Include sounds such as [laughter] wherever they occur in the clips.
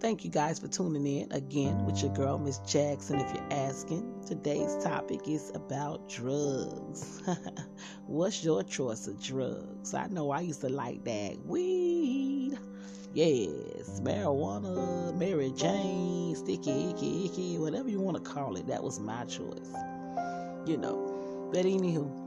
Thank you guys for tuning in again with your girl, Miss Jackson. If you're asking, today's topic is about drugs. [laughs] What's your choice of drugs? I know I used to like that weed. Yes, marijuana, Mary Jane, sticky, icky, icky, whatever you want to call it. That was my choice. You know. But anywho,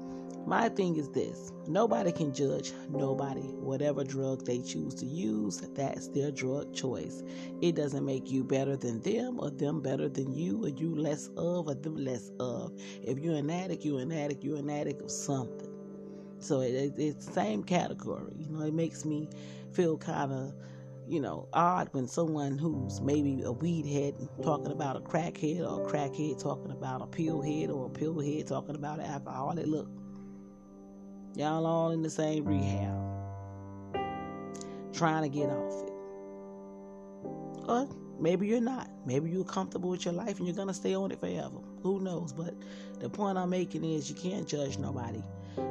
my thing is this nobody can judge nobody. Whatever drug they choose to use, that's their drug choice. It doesn't make you better than them or them better than you or you less of or them less of. If you're an addict, you're an addict, you're an addict of something. So it, it, it's the same category. You know, it makes me feel kind of you know, odd when someone who's maybe a weed head talking about a crackhead or a crackhead talking about a pill head or a pill head talking about an alcoholic. Look, Y'all all in the same rehab. Trying to get off it. Or maybe you're not. Maybe you're comfortable with your life and you're going to stay on it forever. Who knows? But the point I'm making is you can't judge nobody.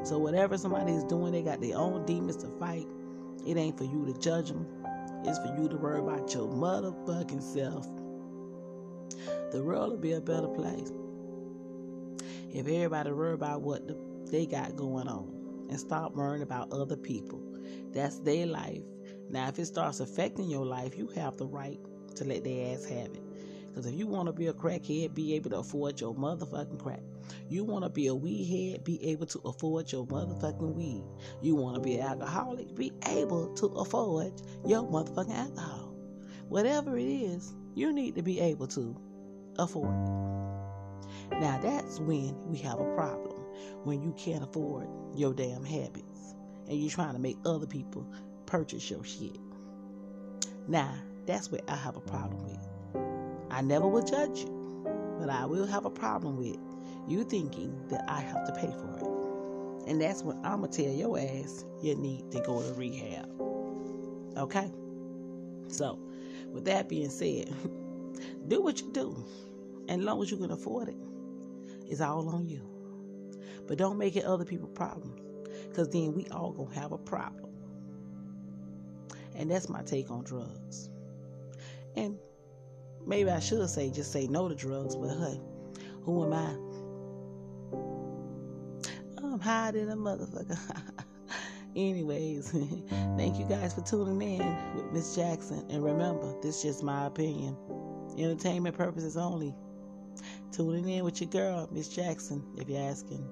So whatever somebody is doing, they got their own demons to fight. It ain't for you to judge them. It's for you to worry about your motherfucking self. The world will be a better place if everybody worry about what they got going on and stop worrying about other people. That's their life. Now, if it starts affecting your life, you have the right to let their ass have it. Because if you want to be a crackhead, be able to afford your motherfucking crack. You want to be a weed head, be able to afford your motherfucking weed. You want to be an alcoholic, be able to afford your motherfucking alcohol. Whatever it is, you need to be able to afford it. Now, that's when we have a problem when you can't afford your damn habits and you're trying to make other people purchase your shit. Now, that's where I have a problem with. I never will judge you, but I will have a problem with you thinking that I have to pay for it. And that's when I'm going to tell your ass you need to go to rehab. Okay? So, with that being said, [laughs] do what you do. And as long as you can afford it, it's all on you. But don't make it other people's problems. Because then we all gonna have a problem. And that's my take on drugs. And maybe I should say just say no to drugs, but hey, who am I? I'm than a motherfucker. [laughs] Anyways, [laughs] thank you guys for tuning in with Miss Jackson. And remember, this is just my opinion. Entertainment purposes only. Tuning in with your girl, Miss Jackson, if you're asking.